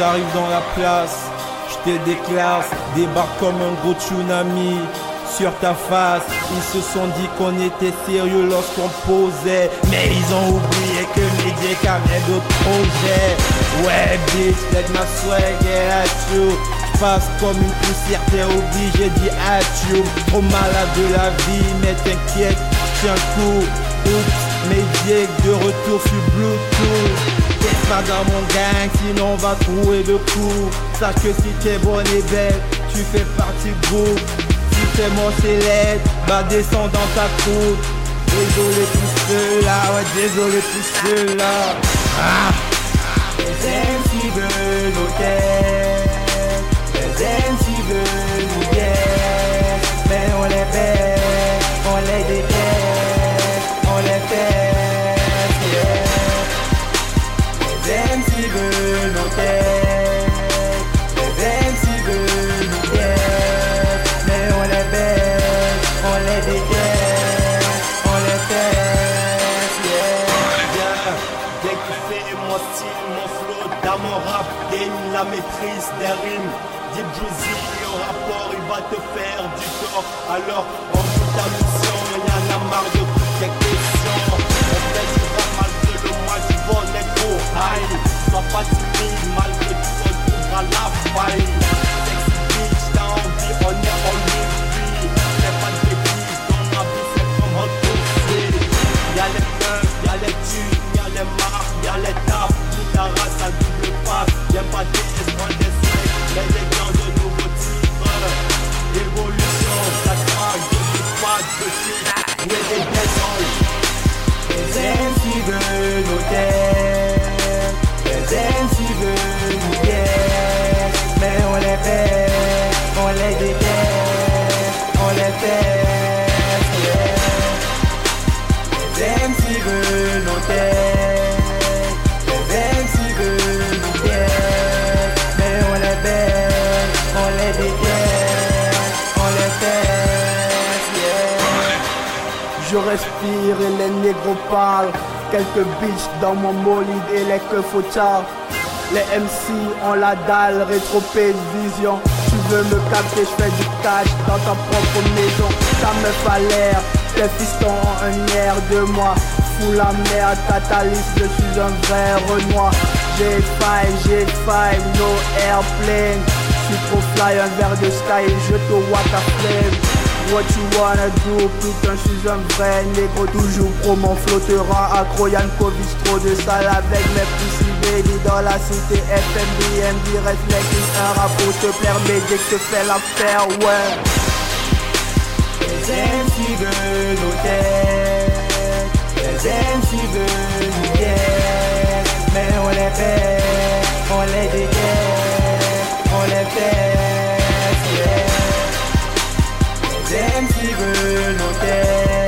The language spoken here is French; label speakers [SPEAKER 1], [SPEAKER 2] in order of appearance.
[SPEAKER 1] j'arrive dans la place, je te déclare, débarque comme un gros tsunami sur ta face. Ils se sont dit qu'on était sérieux lorsqu'on posait, mais ils ont oublié que Medic avait d'autres projets. Ouais, bitch, let my swag at you. Passe comme une poussière, t'es obligé d'y you. Trop malade de la vie, mais t'inquiète, tiens coup. Medic de retour sur Bluetooth. T'es pas dans mon gang, sinon on va trouver de coups. Sache que si t'es bonne et belle, tu fais partie du groupe. Si t'es mon célèbre, bah descends dans ta croûte. Désolé pour ceux-là, ouais, désolé pour ceux-là. Ah.
[SPEAKER 2] On les déteste, on les teste. Yeah.
[SPEAKER 3] Bien, bien kiffé mon style, mon flow, dans mon rap, gagne la maîtrise des rimes. Deep Juicy, le rapport, il va te faire du tort. Alors, on joue ta mission, y'en a
[SPEAKER 2] nos têtes. Les MC veulent têtes. Mais on les fait, on les déteste, on les. Yeah. Les veulent. Les veulent nous. Mais on les baisse, on les déteste, on les. Yeah.
[SPEAKER 4] Je respire et les négros parlent. Quelques bitches dans mon bolide et les que. Les MC ont la dalle, rétropé vision. Tu veux me capter, je fais du cash dans ta propre maison. Ça me fait l'air, tes fistons ont un air de moi. Fous la merde, catalyse, je suis un vrai renoir. J'ai faille, j'ai faille, no airplane. Je suis trop fly, un verre de sky je te water flame. What you wanna do, putain, je suis un vrai négro Toujours pro, mon flottera accro, Yann Kovic, trop de salle avec mes pussy baby Dans la cité FMBM, direct flex, un rap pour te plaire Mais dès que te fais l'affaire, ouais
[SPEAKER 2] Les MC veulent nos têtes. Les MC veulent nous têtes. Mais on les fait, on les déteste, 全自分の手